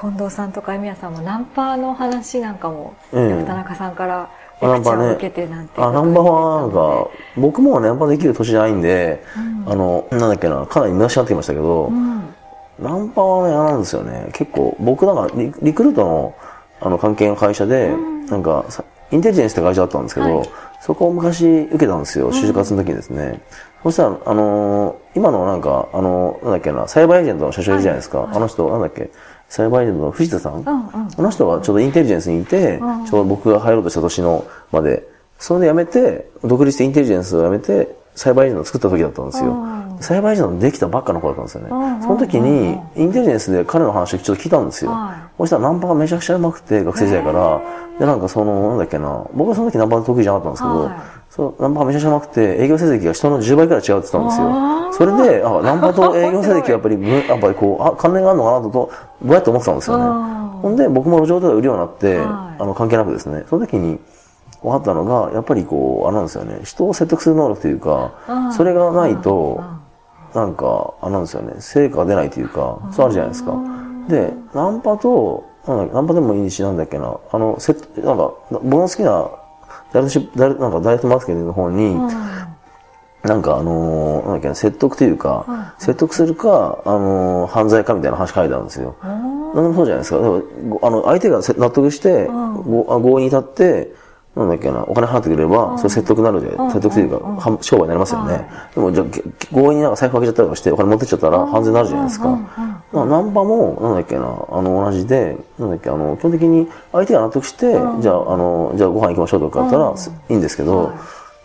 近藤さんとかエミヤさんもナンパの話なんかも、うん。田中さんからあレクチャーナンパねを受けてなんてあ、ナンパはなんか、僕もナンパできる年じゃないんで、うん。あの、なんだっけな、かなり虚しくなってきましたけど、うん。ナンパはね、嫌なんですよね。結構、僕なんかリ、リクルートの、あの、関係の会社で、うん。なんかさ、インテリジェンスって会社だったんですけど、はい。そこを昔受けたんですよ、就活の時にですね。そしたら、あのー今のなんか、あのーなんだっけな、サイバーエージェントの社長いるじゃないですか。はい。あの人、なんだっけ、サイバーエージェントの藤田さん、あの人がちょうどインテリジェンスにいて、うん。ちょうど僕が入ろうとした年のまで、それで辞めて、独立してインテリジェンスを辞めて、サイバーエージェントを作った時だったんですよ。うん。サイバーエージェントのできたばっかの頃だったんですよ。ね。うんその時に、インテリジェンスで彼の話をちょっと聞いたんですよ。はい。そしたらナンパがめちゃくちゃうまくて、学生時代から。で、なんかその、なんだっけな、僕はその時ナンパ得意じゃなかったんですけど、はいそうナンパがめちゃくちゃうまくて、営業成績が人の10倍くらい違うって言ったんですあよ。ー。それで、あ、ナンパと営業成績はやっぱり、むやっぱりこう、あ、関連があるのかなと、と、どうやって思ってたんですよね。うんほんで、僕も路上で売るようになって、はい。あの、関係なくですね、その時に分かったのが、やっぱりこう、あれなんですよね、人を説得する能力というかうん、それがないとうん、なんか、あれなんですよね、成果が出ないというか、そうあるじゃないですか。で、ナンパと、なんナンパでもいいし、なんだっけな、あの、セット、なんか、僕の好きな、ダイレクトシップ、ダイレなんかダイレクトマーケティングの方に、うんなんかあのーなんだっけな、説得というか、はい説得するか、あのー犯罪かみたいな話書いてあるんですよ。うんなんでもそうじゃないですか。でもごあの、相手がせ納得して、合意に立って、なんだっけな、お金払ってくれれば、それ説得になるで、うん。説得というか、商売になりますよね。はいでも、じゃ強引になんか財布開けちゃったりとかして、お金持ってっちゃったら、犯罪になるじゃないですか。ナンパも、なんだっけな、あの、同じで、なんだっけ、あの、基本的に相手が納得して、うん。じゃあ、あの、じゃあご飯行きましょうとかだったら、いいんですけど、はい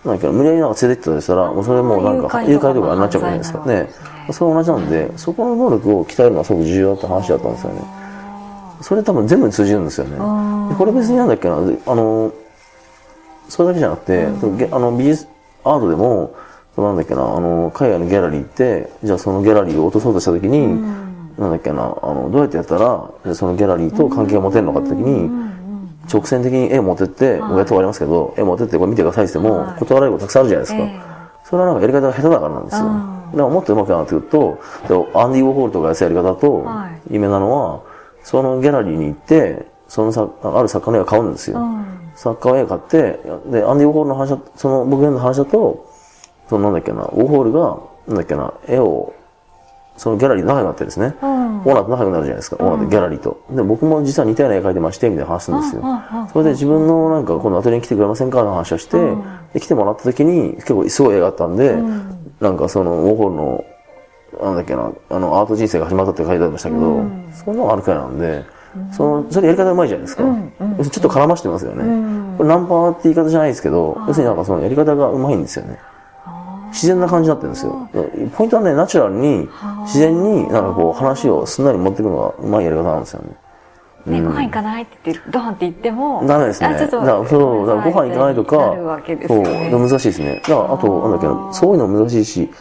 なんだっけな、無理やりなんか連れてってたりしたら、もうそれもうなんか、誘拐とかになっちゃうじゃないですか。ね。それ同じなんで、そこの能力を鍛えるのはすごく重要だって話だったんですよね。それ多分全部に通じるんですよね。これ別になんだっけな、であの、それだけじゃなくて、げあの美術アートでも、なんだっけな、あの、海外のギャラリー行って、じゃあそのギャラリーを落とそうとした時に、なんだっけな、あの、どうやってやったら、じゃあそのギャラリーと関係が持てるのかって時に、直線的に絵持ってって、僕やって終わりますけど、絵持ってってこれ見てくださいって言っても、はい。断られることたくさんあるじゃないですか。ええ。それはなんかやり方が下手だからなんですよ。うん。だからもっと上手くなってくると、でアンディ・ウォーホールとかやつやり方とは、有名なのは、そのギャラリーに行って、そのさある作家の絵を買うんですよ。うん。作家の絵を買って、で、アンディ・ウォーホールの話だ、その僕の話だと、そのなんだっけな、ウォーホールが、なんだっけな、絵を、そのギャラリーの中になってですね、うん。オーナーと仲良くなるじゃないですか、オーナーとギャラリーと。で、僕も実は似たような絵描いてまして、みたいな話するんですよ。うん。うん。うん。それで自分のなんか、このアトリエに来てくれませんかの話をしてうん、で、来てもらった時に、結構すごい絵があったんでん、なんかその、ウォーホールの、なんだっけな、あの、アート人生が始まったって書いてありましたけどうん、そんなのがあるくらいなんで、その、それやり方うまいじゃないですか。ちょっと絡ましてますよね。んこれナンパって言い方じゃないですけど、要するになんかそのやり方がうまいんですよね。自然な感じになってるんですよ。ポイントはね、ナチュラルに、自然になんかこう話をすんなり持っていくのがうまいやり方なんですよね。ね、ご飯行かないって言って、ドンって言っても、ダメですね。だからそう、だからご飯行かないとか、そう、難しいですね。だから、あと、なんだっけな、そういうのも難しいし、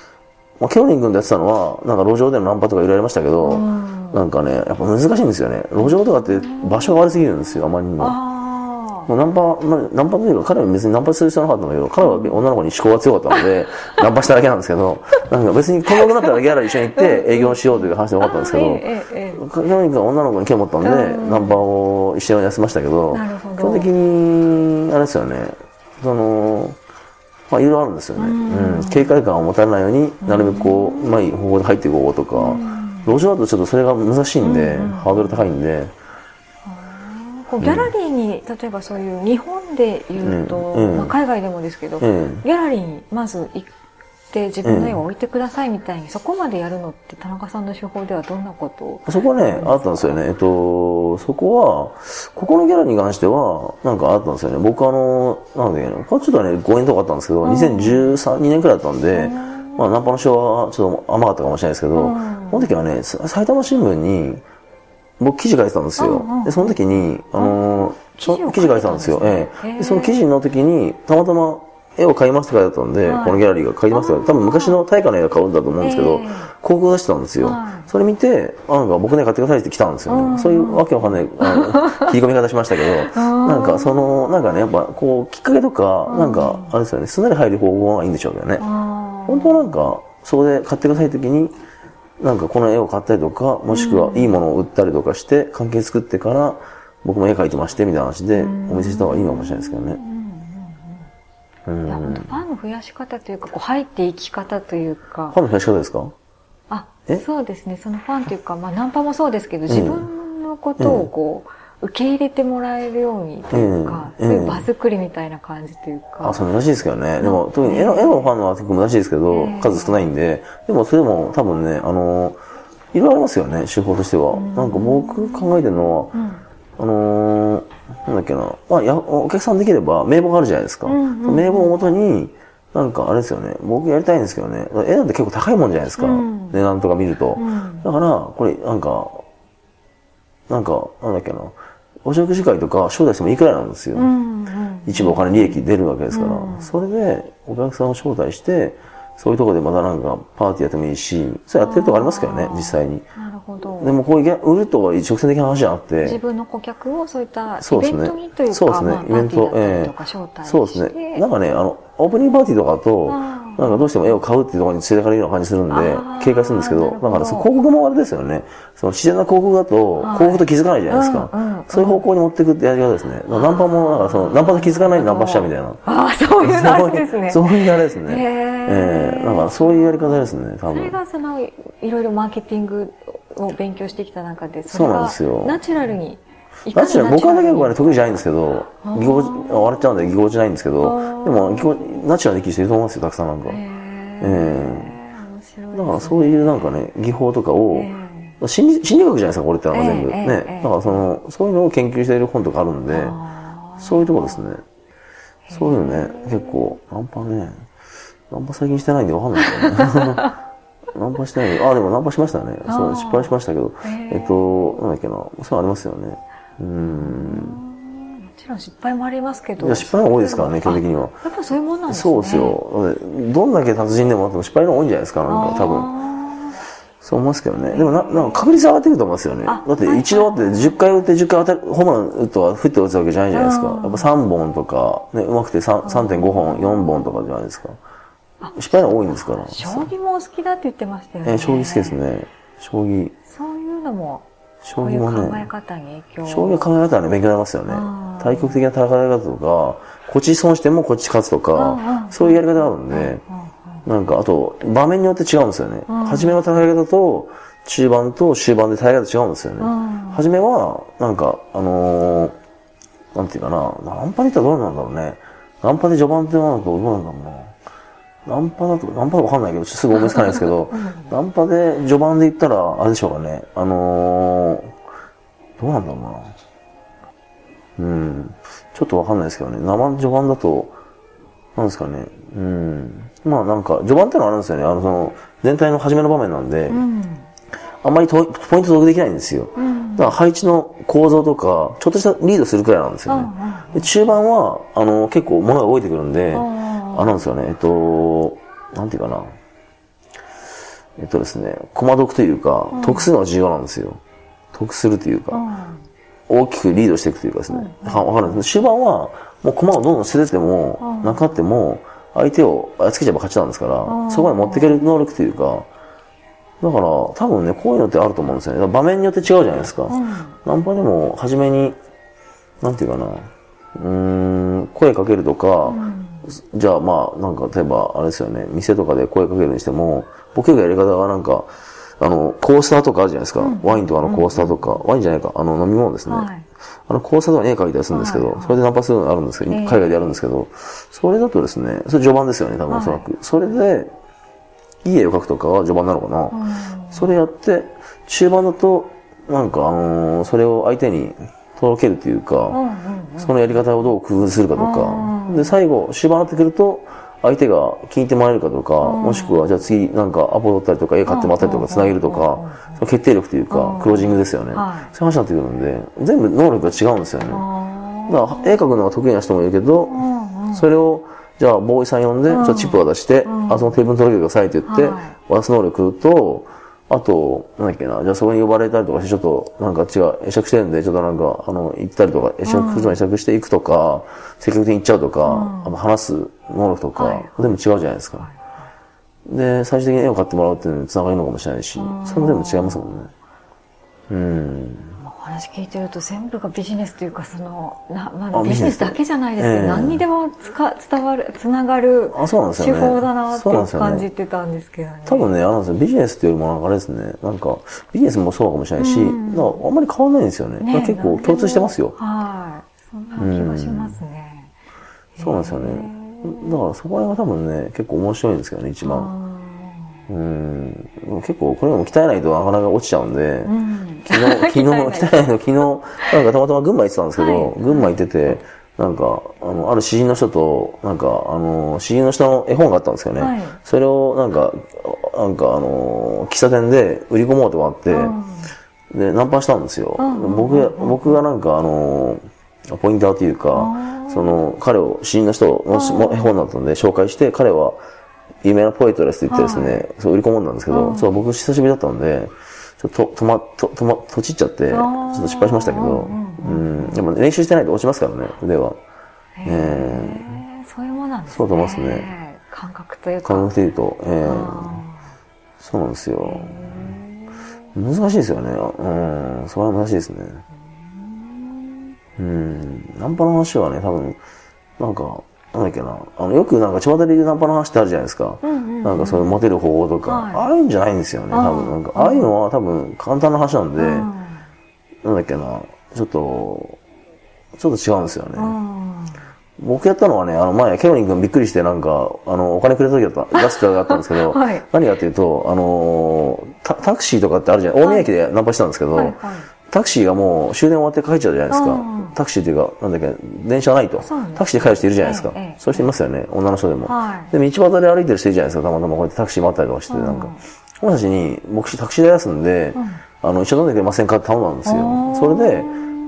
まあ、ケロリン君でやってたのは、なんか路上でのナンパとかいろいろありましたけど、なんかね、やっぱ難しいんですよね。路上とかって場所が悪すぎるんですよ、あまりにも。あもうナンパ、まあ、ナンパというか彼は別にナンパする必要なかったんだけど、彼は女の子に思考が強かったので、ナンパしただけなんですけど、なんか別にこの子だったらギャラリー一緒に行って営業しようという話で分かったんですけど、彼女が女の子に興味持ったんで、うん。ナンパを一緒にやってましたけど基本的に、あれですよね、その、まあいろいろあるんですよね。うん。警戒感を持たれないようになるべくこう、うまい方法で入っていこうとか、路上だとちょっとそれが難しいんで、ハードル高いんで、ギャラリーに、例えばそういう日本で言うと、うん。うん。まあ、海外でもですけど、うん。ギャラリーにまず行って自分の絵を置いてくださいみたいに、そこまでやるのって田中さんの手法ではどんなことを？そこはね、あったんですよね。えっと、そこは、ここのギャラリーに関しては、なんかあったんですよね。僕あの、なんだっけな、これちょっとね、5円とかあったんですけど、2013、2年くらいだったんで、まあ、ナンパの賞はちょっと甘かったかもしれないですけど、うん。この時はね、さ埼玉新聞に、僕記事書いてたんですよ。うんうんで、その時に、あの、そ記事書いてたんですよ。ええ。でその記事の時に、たまたま絵を買いますって書いてあったんで、はい。このギャラリーが買いますって多分昔の大化の絵を買うんだと思うんですけど、ええ。広告を出してたんですよ。はい。それ見て、あなんか僕ね買ってくださいって来たんですよね。うんそういうわけわかんない、あの 切り込み方しましたけど、なんかその、なんかね、やっぱこう、きっかけとか、なんか、あれですよね、すんなり入る方法がいいんでしょうけどね。あ本当はなんか、そこで買ってくださいときに、なんかこの絵を買ったりとか、もしくはいいものを売ったりとかして、関係作ってから、僕も絵描いてまして、みたいな話で、お見せした方がいいのかもしれないですけどね。うん。いや、フ本当ファンの増やし方というか、こう入っていき方というか。ァ、ンの増やし方ですか？あえ、そうですね。そのファンというか、まあ、ナンパもそうですけど、自分のことをこう、受け入れてもらえるようにというか、うんそういう場作りみたいな感じというか。あ、それ難しいですけどね。でも、特に絵の、絵のファンのは結構難しいですけど、ええ。数少ないんで、でもそれでも多分ね、あの、いろいろありますよね、手法としては。なんか僕考えてるのは、うん。あのーなんだっけな、まあ、や、お客さんできれば名簿があるじゃないですか。うんうんうん。名簿をもとに、なんかあれですよね、僕やりたいんですけどね、絵なんて結構高いもんじゃないですか。うん。値段とか見ると。ん。だから、これ、なんか、なんか、なんだっけな、お食事会とか招待してもいいくらいなんですよ。うんうん。一部お金利益出るわけですから、うん。それでお客さんを招待して、そういうところでまたなんかパーティーやってもいいし、それやってるとこありますけどね、実際に。なるほど。でもこういう売るとは直線的な話じゃなくて、自分の顧客をそういったイベンそうですね。トにというか、そうですね。まあ、イベントパーティーだったりとか招待して、そうですね。なんかね、あの、オープニングパーティーとかだと、なんかどうしても絵を買うっていうところに連れてかれるような感じするんで警戒するんですけど、だからその広告もあれですよね。その自然な広告だと、はい広告と気づかないじゃないですか。うんうんうんそういう方向に持っていくってやり方ですね。ナンパも、なんかその、ナンパと気づかないでナンパしちゃうみたいな。ああ、そういうのあるんですね。そういうあれですね。ええだからそういうやり方ですね、多それ分。がその、いろいろマーケティングを勉強してきた中で、それがなんですよナチュラルにナチュラル、僕はね結構ね、ナチ得意じゃないんですけど、ぎこち、笑っちゃうんでぎこちないんですけど、でも、ぎこナチュラルにできる人いると思いますよ、たくさんなんか。えー面白いですねだからそういうなんかね、技法とかを、え心理、心理学じゃないですか、これってのは全部。えええええね。えだからその、そういうのを研究している本とかあるんで、あそういうところですね。そういうのね、結構、ナンパね、ナンパ最近してないんでわかんないけどね。ナンパしてないあ、でもナンパしましたね。そう、失敗しましたけど。へええっと、なんだっけな、そうありますよね。うーん。ーもちろん失敗もありますけど。いや、失敗が多いですからね、基本的には。やっぱそういうもんなんですね。そうですよ。どんだけ達人でもあっても失敗の多いんじゃないですか、なんか多分。あそう思いますけどね。でもな、なんか確率上がってくると思いますよね。あだって一度だって10回打って10回当たる、ホームラン打っては振って打つわけじゃないじゃないですか。うんやっぱ3本とか、ね、うまくて3 3.5本、4本とかじゃないですか。失敗が多いんですから。ー将棋もお好きだって言ってましたよね。えー将棋好きですね。将棋。そういうのも、将こういう棋も考えね、方に影響将棋の考え方はね、勉強になりますよね対局的な戦い方とか、こっち損してもこっち勝つとかん、そういうやり方があるんで、なんか、あと、場面によって違うんですよね。初めの戦い方と、中盤と終盤で戦い方違うんですよね。ん初めは、なんか、あのーなんていうかな、ナンパで言ったらどうなんだろうね。ナンパで序盤ってなるとどうなんだろうな。ナンパだと、ナンパでわかんないけど、すぐ思いつかないですけど、ナンパで序盤で言ったら、あれでしょうかね。あのーどうなんだろうな。うん。ちょっとわかんないですけどね。生序盤だと、なんですかね。うん。まあなんか、序盤ってのはあるんですよね。あの、その、全体の初めの場面なんで、うん。あんまりポイポイント得できないんですよ。うん。だから配置の構造とか、ちょっとしたリードするくらいなんですよね。で中盤は、あの、結構物が動いてくるんで、ああなんですよね、えっと、なんていうかな。えっとですね、駒得というか、得するのが重要なんですよ。得するというか、大きくリードしていくというかですね。はわかるんです。終盤は、もう駒をどんどん捨ててても、なかっても、相手を操けちゃえば勝ちなんですから、そこまで持っていける能力というか、だから、多分ね、こういうのってあると思うんですよね。場面によって違うじゃないですか。ナンパでも、初めに、なんていうかな、うーん、声かけるとか、じゃあまあ、なんか、例えば、あれですよね、店とかで声かけるにしても、僕がやり方がなんか、あの、コースターとかあるじゃないですか。ワインとかのコースターとか、ワインじゃないか、あの、飲み物ですね。はい。あの、コースターとかに絵描いたりするんですけど、それでナンパするのがあるんですけど、ええ。海外でやるんですけど、それだとですね、それ序盤ですよね、多分おそらく。それで、いい絵を描くとかは序盤なのかな。それやって、中盤だと、なんかあのーそれを相手に届けるというか、そのやり方をどう工夫するかとか、で、最後、終盤になってくると、相手が気に入ってもらえるかとか、もしくは、じゃあ次、なんかアポ取ったりとか、絵買ってもらったりとか、繋げるとか、その決定力というか、クロージングですよね。はい。そういう話になってくるんで、全部能力が違うんですよね。だから、絵描くのが得意な人もいるけど、それを、じゃあ、ボーイさん呼んで、ちょっとチップ渡して、あ、そのテーブルに届けてくださいって言ってはい、渡す能力と、あと、なんだっけな、じゃあそこに呼ばれたりとかして、ちょっと、なんか違う、会釈してるんで、ちょっとなんか、あの、行ったりとか、会釈するの会釈していくとか、積極的に行っちゃうとか、あの話す能力とか、はい全部違うじゃないですか。で、最終的に絵を買ってもらうっていうのに繋がるのかもしれないし、それも全部違いますもんね。うん。お話聞いてると全部がビジネスというかそのな、まあ、あビジネスだけじゃないですけど、ええ何にでもつか伝わるつながるあ、そうなんです手。法だなって感じてたんですけどね。多分ね、あれなんですよ。ビジネスっていうよりもあれですね。なんか、ビジネスもそうかもしれないし、うんあんまり変わんないんですよね。ね結構共通してますよ。はい。そんな気がしますね。そうなんですよね。だからそこら辺が多分ね、結構面白いんですけどね、一番。あうん。結構、これも鍛えないとなかなか落ちちゃうんで、ーうん。昨日、昨日、鍛えないの、昨日、なんかたまたま群馬行ってたんですけど、はい。群馬行ってて、なんか、あの、ある詩人の人と、なんか、あの、詩人の人の絵本があったんですよね。はい。それを、なんか、なんか、あの、喫茶店で売り込もうと思って、で、ナンパしたんですよ。うん。僕が、僕がなんか、あの、ポインターというか、その、彼を、詩人の人のし絵本だったんで紹介して、彼は、有名なポエトですって言ってですね、そう売り込もんだんですけど、そう僕久しぶりだったんで、ちょっと、とま、と、とま、とちっちゃって、ちょっと失敗しましたけど、うん、でも練習してないと落ちますからね、腕は。えへーそういうものなんですね。そうだと思いますね。感覚というー、か。感覚で言うと、えー、あそうなんですよ。難しいですよね。うん、それは難しいですね。うん、ナンパの話はね、多分、なんか、なんだっけな、あの、よくなんか、巷でナンパの話ってあるじゃないですか。なんかそういうモテる方法とか、はい。ああいうんじゃないんですよね、多分。なんか、ああいうのは多分簡単な話なんで、うん。なんだっけな、ちょっと、ちょっと違うんですよね。うん。僕やったのはね、あの前、ケロリン君びっくりしてなんか、あの、お金くれた時だった、出す時があったんですけど、はい。何かっていうと、あのータ、タクシーとかってあるじゃん。大宮駅でナンパしたんですけど、はいはいタクシーがもう終電終わって帰っちゃうじゃないですか。うんタクシーっていうか、なんだっけ、電車ないと。タクシーで帰る人いるじゃないですか。そういう人いますよね、女の人でも。はいで、道端で歩いてる人いるじゃないですか、たまたまこうやってタクシー待ったりとかして、なんか。この人たちに、僕タクシー代出すんで、あの、一緒に飲んでくれませんかって頼んだんですよそれで、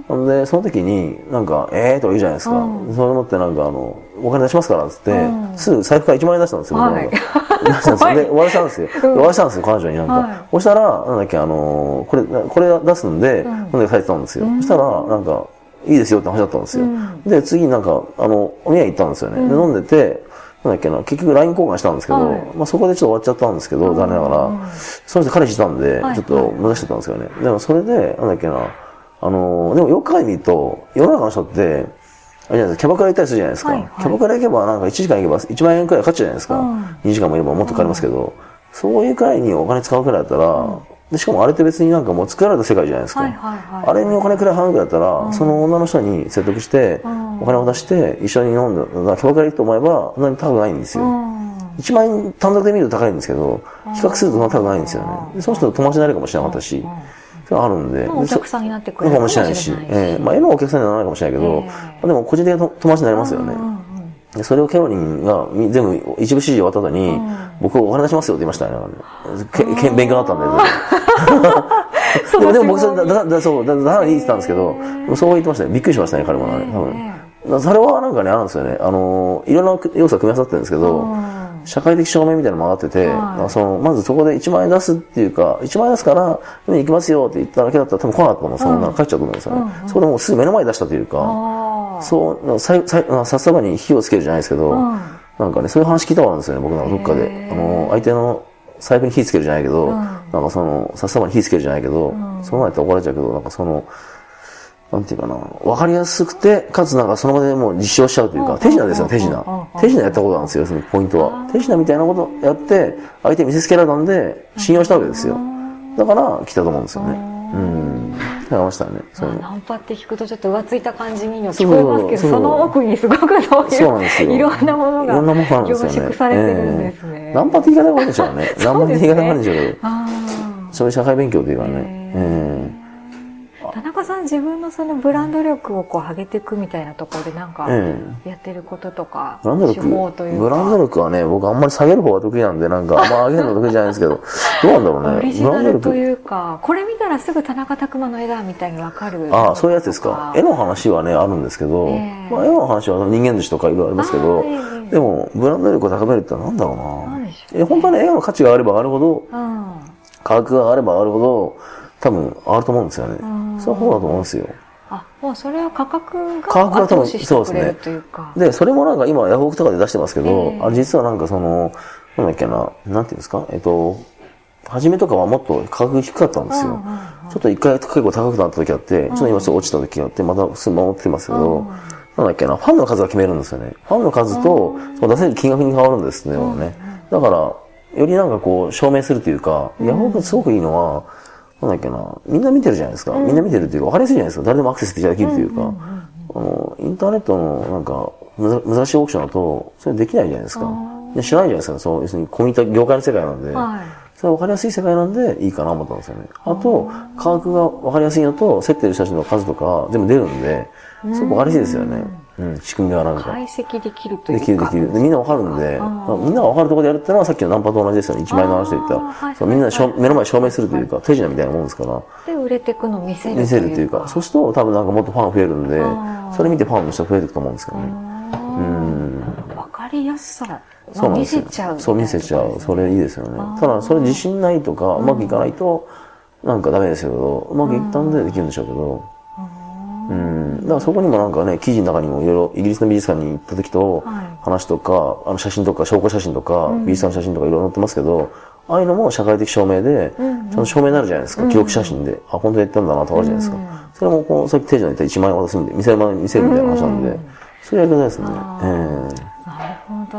で、その時に、なんか、えーとか言うじゃないですか。うんそれ持ってなんか、あの、お金出しますから、つって、うんすぐ財布から1万円出したんですよ、僕はい 出したんですよ。で、お渡ししたんですよ。でお渡ししたんですよ、彼女になんか。はいそしたら、なんだっけ、あのーこれ、これ出すんで、飲んでくださいってたんですよ。そしたら、なんか、いいですよって話だったんですよ。うんで、次なんか、あの、お宮行ったんですよね。で、飲んでて、なんだっけな、結局 LINE 交換したんですけど、はいまあそこでちょっと終わっちゃったんですけど、残念ながら、その人彼氏いたんで、はいちょっと難しかったんですよね。でもそれで、なんだっけな、あのーでもよく考えてみると、世の中の人って、あれじゃないですか、キャバクラ行ったりするじゃないですか。はいはい。キャバクラ行けばなんか1時間行けば1万円くらいかかっちゃうじゃないですか。うん。2時間もいればもっとかかりますけど、そういうくらいにお金使うくらいだったら、でしかもあれって別になんかもう作られた世界じゃないですか。はいはいはい。あれにお金くらい払うくらいだったら、その女の人に説得して、ん。お金を出して一緒に飲んで、だからキャバクラ行くと思えば、そんなに高くないんですよ。うん。1万円単独で見ると高いんですけど、比較するとそんな高くないんですよね。でその人と友達になれるかもしれなかったし、そあるんで。まあお客さんになってくかれるもしれないし、ええまあ、絵のお客さんにはならないかもしれないけど、ええでも個人的な友達になりますよね。でそれをケロリンがみ全部一部指示終わった後に、僕お金出しますよって言いましたね。けけ勉強になったんで。でも、でも僕それだ、だ、だ、そう、だ、だからいいってたんですけど、そう言ってましたね。びっくりしましたね、彼もね、多分。それはなんかね、あるんですよね。あの、いろんな要素が組み合わさってるんですけど、社会的証明みたいなのも上がってて、はい。その、まずそこで1万円出すっていうか、1万円出すから、行きますよって言っただけだったら多分来なかったと思う。その女の子帰っちゃうと思うんですよね。そこでもうすぐ目の前に出したというか、あそう、さいさっさばに火をつけるじゃないですけど、うん。なんかね、そういう話聞いたことあるんですよね、僕なんかどっかで。あの、相手の財布に火つけるじゃないけど、ん。なんかその、さっさばに火つけるじゃないけど、その前って怒られちゃうけど、なんかその、なんていうかな、わかりやすくて、かつなんかその場でもう実証しちゃうというか、手品ですよ、手品。手品やったことなんですよ、要するにポイントは。手品みたいなことやって、相手に見せつけられたんで、信用したわけですよ。だから来たと思うんですよね。うん。ありましたね、そう。ナンパって聞くとちょっと浮ついた感じには聞こえますけど、その奥にすごくそうそうなんですよ。いういろんなものがいろんなものがあるんです凝よね。縮されてるんですね。ええナンパって言い方があるんでしょうね。ナンパって言い方があるんでしょうけど。あそういう社会勉強というかね。えーさん自分のそのブランド力をこう上げていくみたいなところでなんかえやってることとか、ブランド力ブランド力はね、僕あんまり下げる方が得意なんで、なんか、あんま上げるの得意じゃないんですけど、どうなんだろうね。オリジブランド力。ナルというか、これ見たらすぐ田中拓磨の絵だみたいにわかる。ああ、そういうやつですか。絵の話はね、あるんですけど、ええまあ、絵の話は人間寿司とかいろいろありますけどでも、ブランド力を高めるってのは何だろうな。なんでしょえ、本当はね、絵の価値が上がれば上がるほど、うん。価格が上がれば上がるほど、多分上がると思うんですよね。んそういう方だと思うんですよ。あ、もうそれは価格が価格が多分後押ししてくれるというか。で、それもなんか今ヤフオクとかで出してますけど、ええあれ実はなんかその、なんだっけな、なんていうんですか？えっと、初めとかはもっと価格低かったんですよ。ちょっと一回結構高くなった時あって、ちょっと今ちょっと落ちた時があって、またすぐ守ってますけど、なんだっけな、ファンの数が決めるんですよね。ファンの数と、その出せる金額に変わるんですね、ね。だから、よりなんかこう、証明するというか、ヤフオクすごくいいのは、なんだっけな、みんな見てるじゃないですか。みんな見てるっていうか、わかりやすいじゃないですか。誰でもアクセスできるというか、あの、インターネットのなんか、難しいオークションだと、それできないじゃないですか。で知らないじゃないですか。そう、要するにコミュニティ、業界の世界なんで、はいそれは分かりやすい世界なんでいいかなと思ったんですよね。あと、価格が分かりやすいのと、競ってる人たちの数とか全部出るんで、すごく分かりやすいですよね。うん、仕組みがなんか。解析できるというか。できるできる。でみんなわかるんで、みんながわかるところでやるってのはさっきのナンパと同じですよね。1万円の話で言ったら。そうみんなでしょ目の前で証明するというか、手品みたいなもんですから、で、売れていくのを見せる。見せるというか、そうすると多分なんかもっとファン増えるんでそれ見てファンの人が増えていくと思うんですけどね。わかりやすさ。まあ、そう見せちゃう。そう見せちゃう。それいいですよね。ただ、それ自信ないとか、うまくいかないと、なんかダメですけど、うまくいったんでできるんでしょうけど、うん。だからそこにもなんかね、記事の中にもいろいろイギリスの美術館に行った時とはい、話とか、あの写真とか、証拠写真とか、美術館の写真とかいろいろ載ってますけど、ああいうのも社会的証明で、ちゃんと証明になるじゃないですか。記録写真で。あ、本当にやったんだなとかあるじゃないですか。それもこう、さっき手順で言った1万円渡すんで、見せる前に見せるみたいな話なんで、そういうやり方ですね。えなるほど。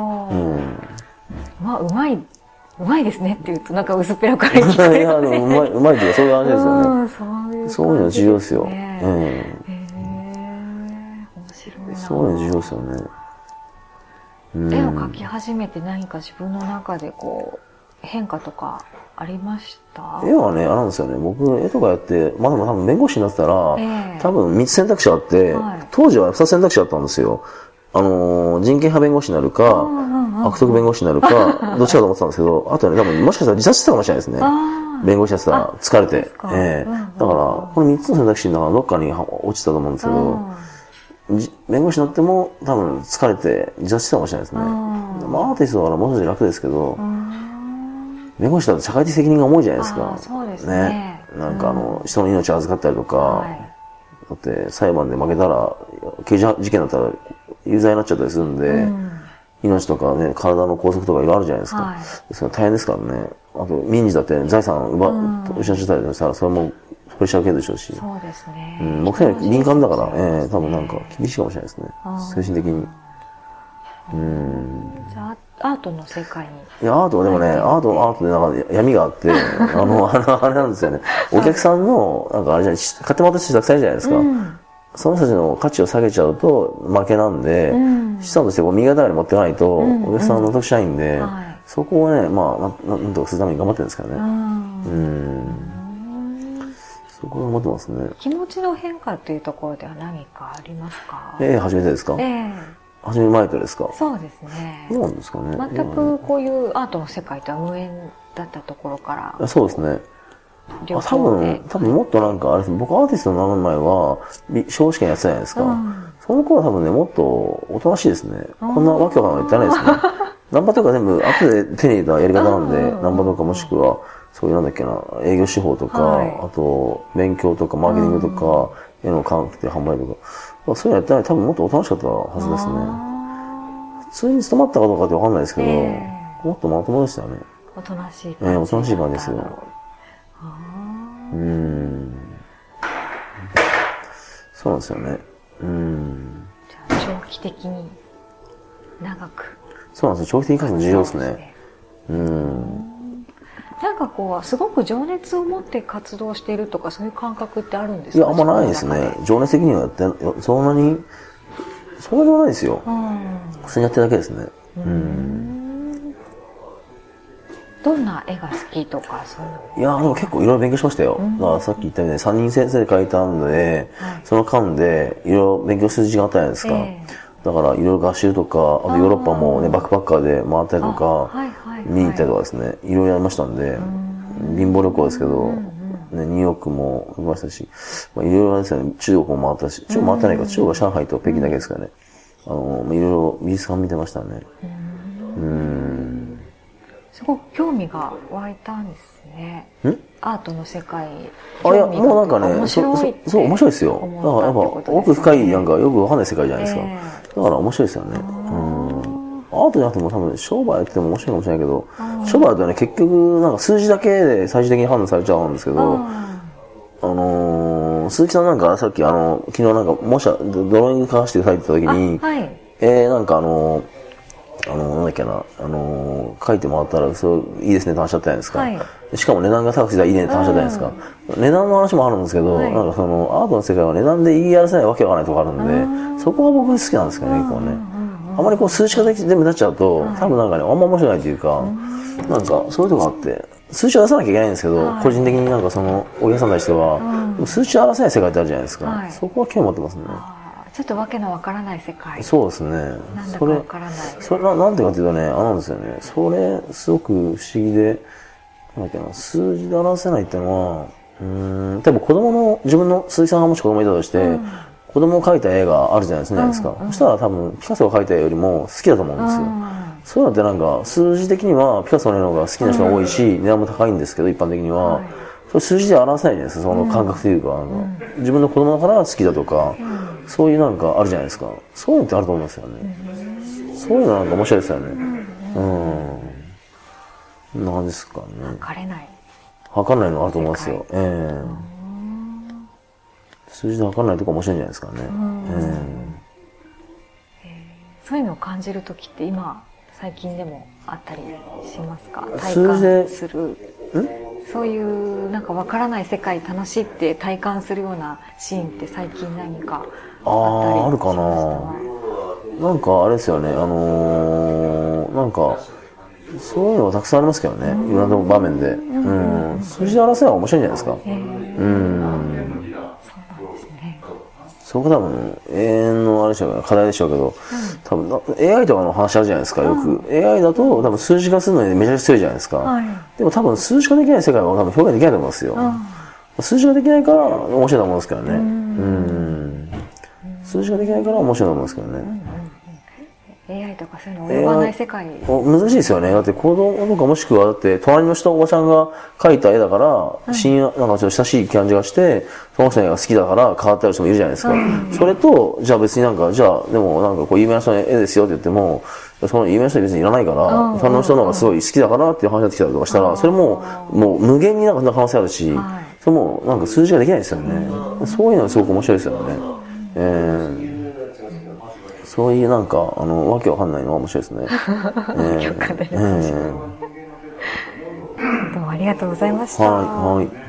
まあ、うまい、うまいですねって言うと、なんか薄っぺらく聞こえ。いや、えるでもうまい、うまいっていうか、そういう話ですよね。うん、そういう。そういうの重要ですよ。ねうん。な。そういうの重要ですよね。うん絵を描き始めて何か自分の中でこう、変化とかありました？絵はね、あれなんですよね。僕、絵とかやって、まあでも多分弁護士になってたら、ええ多分3つ選択肢あって、はい当時は2つ選択肢あったんですよ。あのー人権派弁護士になるか、悪徳弁護士になるか、どっちかと思ってたんですけど、あとね、多分もしかしたら自殺してたかもしれないですね。あ弁護士やってたら疲れてええうんうんだから、この3つの選択肢の中のどっかに落ちてたと思うんですけど、じ弁護士になっても多分疲れて自殺してたかもしれないですね。まあアーティストだからもう少し楽ですけど、弁護士だと社会的責任が重いじゃないですか。そうですね。なんかあの、人の命を預かったりとか、はい。だって裁判で負けたら、刑事事件だったら有罪になっちゃったりするんで、命とかね、体の拘束とかいろいろあるじゃないですか。はい。それ大変ですからね。あと、民事だって財産奪、失っちゃったりしたら、それもプレッシャー受けるでしょうし。そうですね。うん、僕ら敏感だから、ええ多分なんか厳しいかもしれないですね。精神的に。じゃあ、アートの世界に。いや、アートはでもね、アート、アートでなんか闇があって、あの、あれなんですよね。お客さんの、なんかあれじゃない、買ってもらったくさんじゃないですか。その人たちの価値を下げちゃうと負けなんで、資産として右肩上が持ってないと、お客さん納得しないんで、はいそこをね、まあ、なんとかするために頑張ってるんですけどね。うんうん。そこは頑張ってますね。気持ちの変化というところでは何かありますか？ええ初めてですか？ええ初め前とですか？そうですね。どうなんですかね。全くこういうアートの世界とは無縁だったところからあそうですね。多分、多分もっとなんか、あれです僕アーティストになる前は、び司法試験やってたじゃないですか。うんその頃は多分ね、もっとおとなしいですね。こんなわけわかんない言ってないですね。ナンパとか全部後で手に入れたやり方なんで、ナンパとかもしくは、そういうなんだっけな、営業手法とか、はいあと、勉強とか、マーケティングとか、絵の関係販売とか、そういうのやってない多分もっとおとなしかったはずですね。普通に勤まったかどうかってわかんないですけど、えもっとまともでしたよね。おとなしいええおとなしい感じですようん。そうなんですよね。うん。じゃあ長期的に長くそうなんですよ。長期的に関して重要ですね。そうですねうん。なんかこうすごく情熱を持って活動しているとかそういう感覚ってあるんですか？いや、あんまないですね。情熱的にはやって、そんなに、そんなにはないですよ。うん普通にやってるだけですね。うん。どんな絵が好きとかそういうの？いや、でも結構いろいろ勉強しましたよ。だからさっき言ったように3人先生で書いたんで、はいその間でいろいろ勉強する時間あったじゃないですか。えだからいろいろ合集とか、あとヨーロッパもね、バックパッカーで回ったりとか、あはい見に行ったりとかですね、いろいろやりましたんで、貧乏旅行ですけど、ね、ニューヨークも行きましたし、まあ、いろいろあれですよね、中国も回ったし、中国回ってないか、中国は上海と北京だけですからね。あの、まあいろいろ美術館見てましたね。うん。すごく興味が湧いたんですねん？アートの世界あ、いや、興味がもうなんかね、面そ白いってそそう、面白いですよ。だからやっぱ、奥深い、なんかよくわかんない世界じゃないですか。えだから面白いですよね。うん。アートじゃなくても多分商売やってても面白いかもしれないけど、商売だとね、結局なんか数字だけで最終的に判断されちゃうんですけど、あのー、鈴木さんなんかさっきあの、昨日なんか、もしドローイング書かせて書いてた時に、はい。えー、なんかあのー、あのー、なんだっけな、あのー、書いてもらったら、そう、いいですねって話だったじゃないですか。はいしかも値段が高くていいねって話だったじゃないですか。値段の話もあるんですけど、はいなんかその、アートの世界は値段で言い争えないわけわからないとこあるんで、そこが僕好きなんですけどね、結構ね。あまりこう数値化で全部なっちゃうと、多分なんかね、あんま面白くないというか、なんかそういうとこあって、数値を出さなきゃいけないんですけど、個人的になんかその、お客さんに対しては、でも数値を表せない世界ってあるじゃないですか。はいそこは興味持ってますね。ちょっとわけのわからない世界。そうですね。なんだかそれわからない。それな、なんていうかというとね、あなんですよね。それ、すごく不思議で、なんだっけな、数字で表せないっていうのは、うーん、多分子供の、自分の鈴木さんがもし子供いたとして、子供が描いた絵があるじゃないですか。そしたら多分、ピカソが描いた絵よりも好きだと思うんですよ。そういうのってなんか、数字的にはピカソの絵の方が好きな人が多いし、値段も高いんですけど、一般的には。それ数字で表せないじゃないですか、その感覚というか、なんか自分の子供だから好きだとか、そういうなんかあるじゃないですか。そういうのってあると思うんですよね。そういうのなんか面白いですよね。うん。こんな感じですかね。わかれない。測らないのあると思いますよ。ええ数字で測らないとこ面白いんじゃないですかね。そういうのを感じるときって今、最近でもあったりしますか？体感する。そういうなんかわからない世界楽しいって体感するようなシーンって最近何かああったりあ、あるかしまな。なんかあれですよね、あのーなんか、そういうのがたくさんありますけどね、いろんな場面で。うん。数字で表せば面白いんじゃないですか。うん。そうなん。そこが多分、永遠のあれでしょうけど、課題でしょうけど、多分な、AI とかの話あるじゃないですか、よく。AI だと多分数字化するのにめちゃくちゃ強いじゃないですか。はいでも多分数字化できない世界は多分表現できないと思いますよ。数字化できないから面白いと思うんですけどね。うん。数字化できないから面白いと思うんですけどね。かそういうの及ばない世界。お難しいですよね。だって子供とかもしくは、だって隣の人おばちゃんが描いた絵だから、親友、なんかちょっと親しい感じがして、その人の絵が好きだから変わってある人もいるじゃないですか。それと、じゃあ別になんか、じゃあ、でもなんかこう有名な人の絵ですよって言っても、その有名な人は別にいらないから、隣の人の方がすごい好きだからっていう話がってきたりとかしたら、それも、もう無限になんか可能性あるし、それもなんか数字ができないですよね。そういうのはすごく面白いですよね。えーそういうなんか、あの、わけわかんないのは面白いですね。えーわかんないえーどうもありがとうございました。はい、はい。